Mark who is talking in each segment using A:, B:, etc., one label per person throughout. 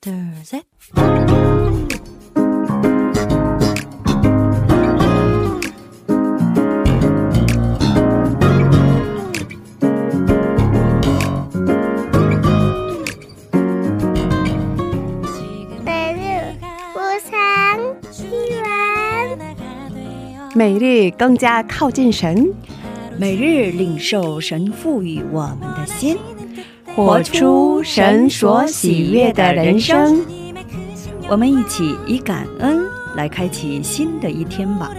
A: thursday
B: 每日更加靠近神。
C: 每日领受神赋予我们的心。
B: 活出神所喜悦的人生。
C: 我们一起以感恩来开启新的一天吧。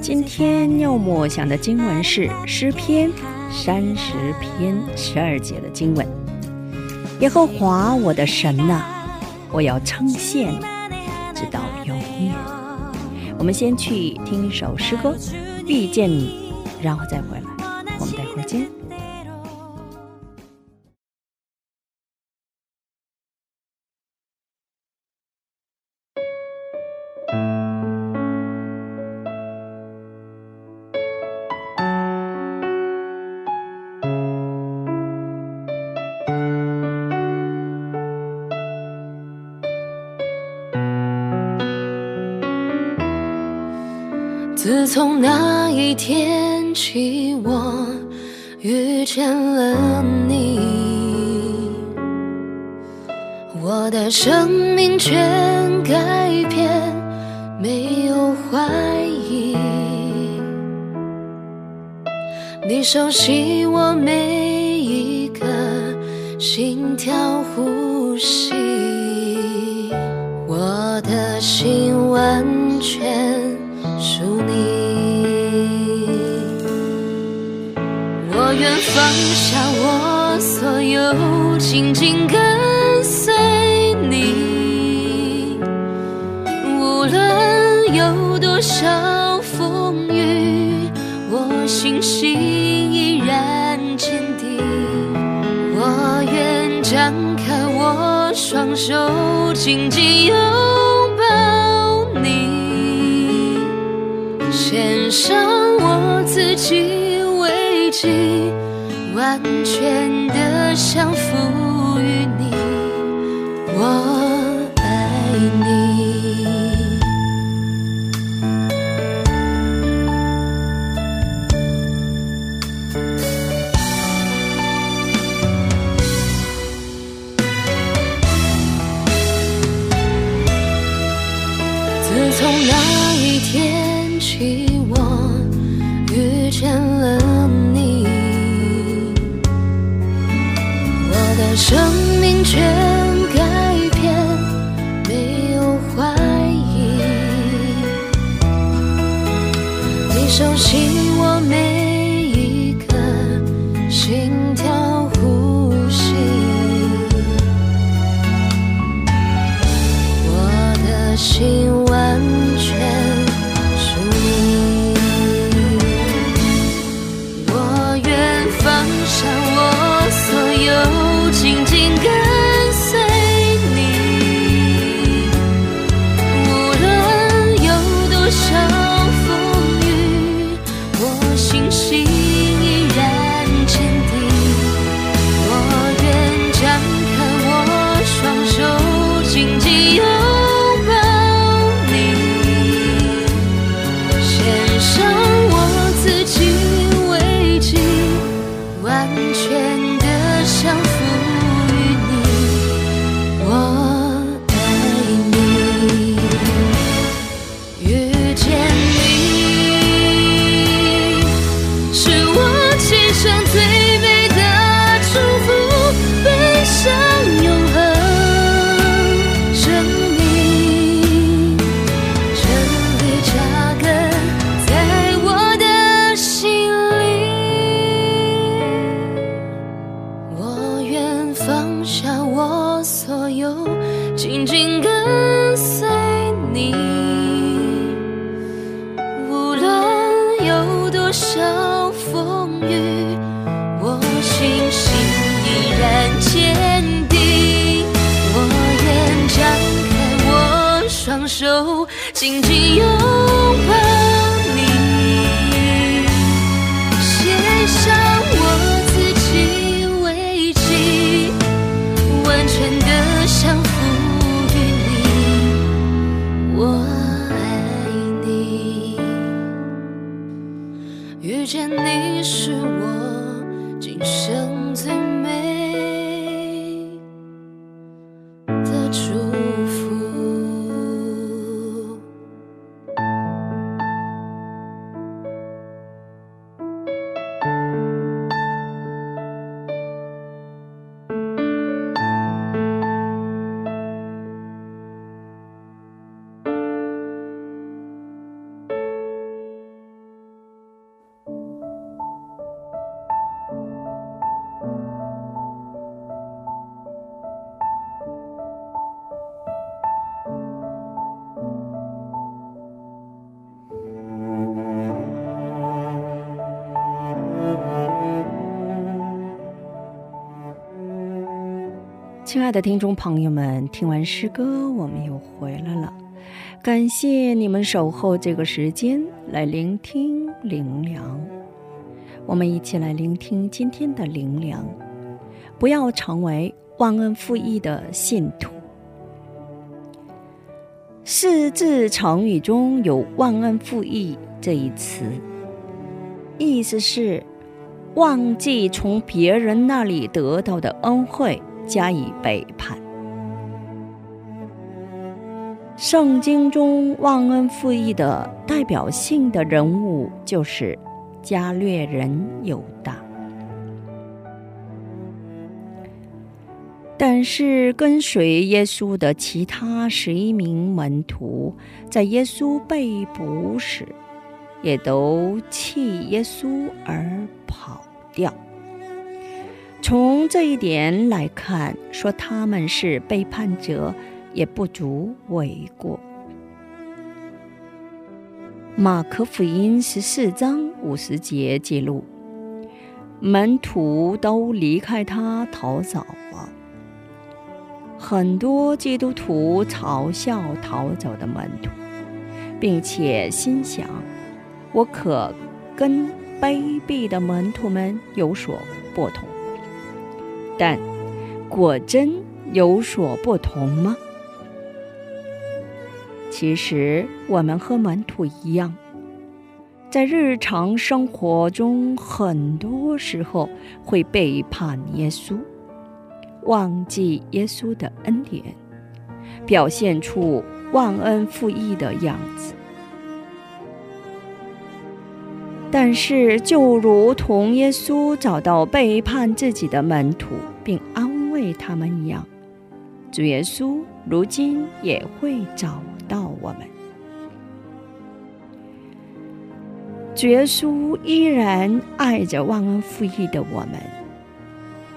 C: 今天要默想的经文是诗篇三十篇十二节的经文。耶和华我的神呐、我要称谢你，直到永远。我们先去听一首诗歌《遇见你》，然后再回来。
D: 自从那一天起，我遇见了你，我的生命全改变，没有怀疑。你熟悉我每一个心跳呼吸，我的心完全愿放下我所有，紧紧跟随你。无论有多少风雨，我信心依然坚定。我愿张开我双手，紧紧拥抱你，献上我自己为祭，完全的降服手心。安全的想。紧紧拥抱你，写下我自己危机，完全的相付与你。我爱你，遇见你是我今生最美的祝福。
C: 亲爱的听众朋友们，听完诗歌，我们又回来了。感谢你们守候这个时间来聆听灵粮。我们一起来聆听今天的灵粮。不要成为忘恩负义的信徒。四字成语中有“忘恩负义”这一词，意思是忘记从别人那里得到的恩惠。加以背叛。圣经中忘恩负义的代表性的人物就是加略人犹大。但是，跟随耶稣的其他十一名门徒，在耶稣被捕时，也都弃耶稣而跑掉。从这一点来看，说他们是背叛者，也不足为过。马可福音十四章五十节记录，门徒都离开他逃走了。很多基督徒嘲笑逃走的门徒，并且心想：我可跟卑鄙的门徒们有所不同。但果真有所不同吗？其实我们和门徒一样，在日常生活中，很多时候会背叛耶稣，忘记耶稣的恩典，表现出忘恩负义的样子。但是，就如同耶稣找到背叛自己的门徒，并安慰他们一样，主耶稣如今也会找到我们。主耶稣依然爱着忘恩负义的我们。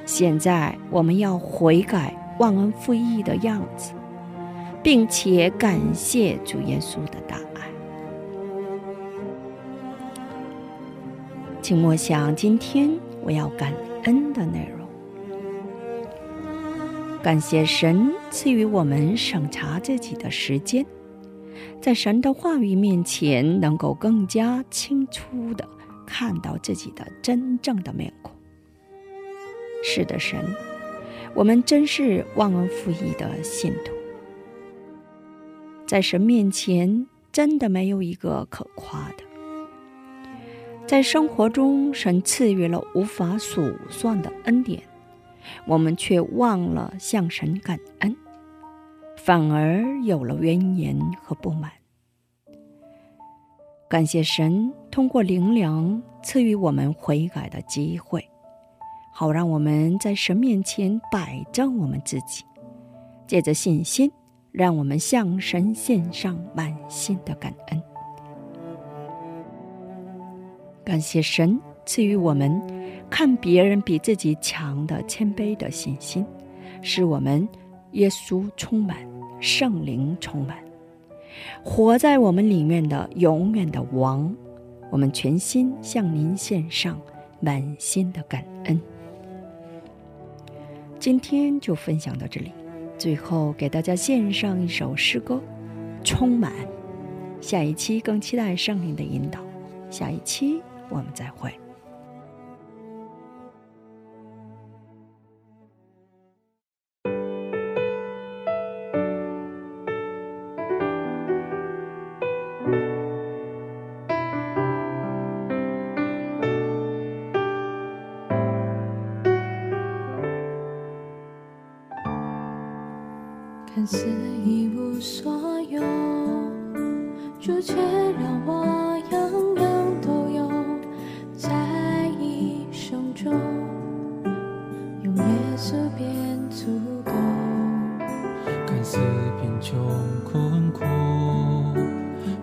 C: 现在，我们要悔改忘恩负义的样子，并且感谢主耶稣的大爱。请默想今天我要感恩的内容。感谢神赐予我们审查自己的时间，在神的话语面前，能够更加清楚的看到自己的真正的面孔。是的，神，我们真是忘恩负义的信徒，在神面前真的没有一个可夸的。在生活中，神赐予了无法数算的恩典，我们却忘了向神感恩，反而有了怨言和不满。感谢神通过灵粮赐予我们悔改的机会，好让我们在神面前摆正我们自己，借着信心，让我们向神献上满心的感恩。感谢神赐予我们看别人比自己强的谦卑的信心，使我们耶稣充满，圣灵充满，活在我们里面的永远的王。我们全心向您献上满心的感恩。今天就分享到这里，最后给大家献上一首诗歌《充满》。下一期更期待圣灵的引导。下一期。我们再会。
D: 看似一无所有却让我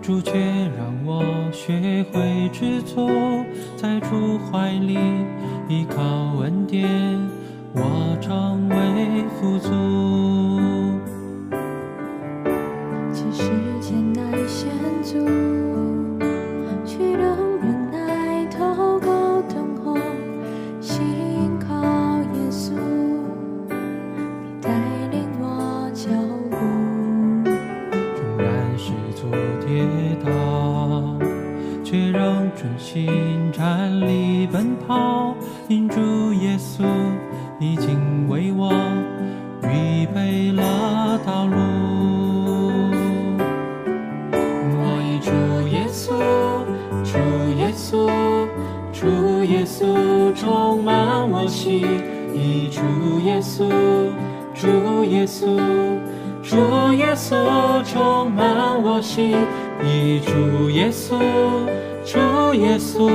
E: 主却让我学会知足，在主怀里依靠恩典，我成为富足。
D: 却仍
E: 专心站立奔跑，因主耶稣已经为我预备了道路。我以主耶稣，主耶稣，主耶稣充满我心，以主耶稣，主耶稣。主耶稣充满我心，以主耶稣，主耶稣，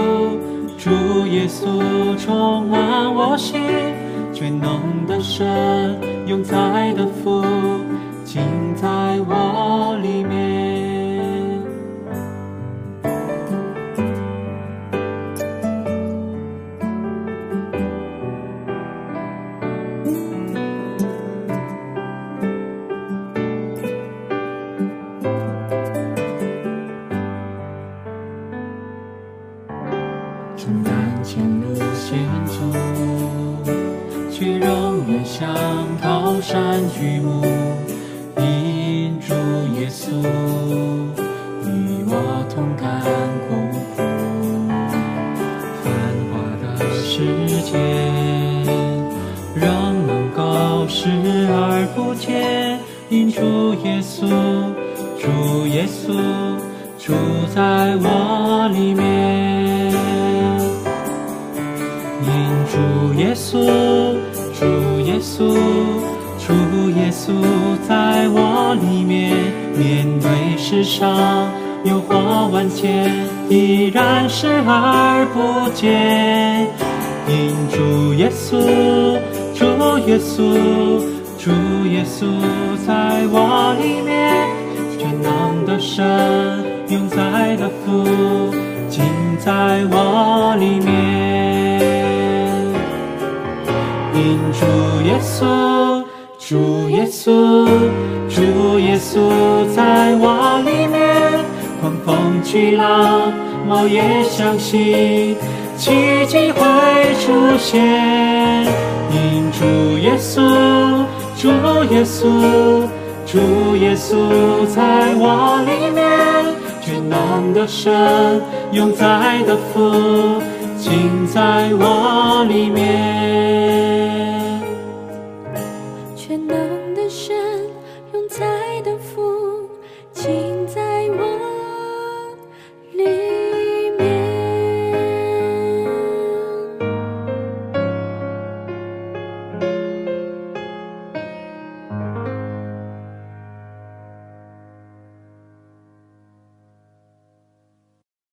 E: 主耶稣充满我心，全能的神，永在的福，尽在我里面。主耶稣，主耶稣住在我里面。因主耶稣，主耶稣，主耶稣在我里面，面对世上诱惑万千，依然视而不见。因主耶稣，主耶稣，主耶稣在我里面，全能的神，永在的父，尽在我里面。因主耶稣，主耶稣，主耶稣在我里面，狂风巨浪，我也相信奇迹会出现。因主耶稣，主耶稣，主耶稣在我里面，全能的神，永在的父，尽在我里面。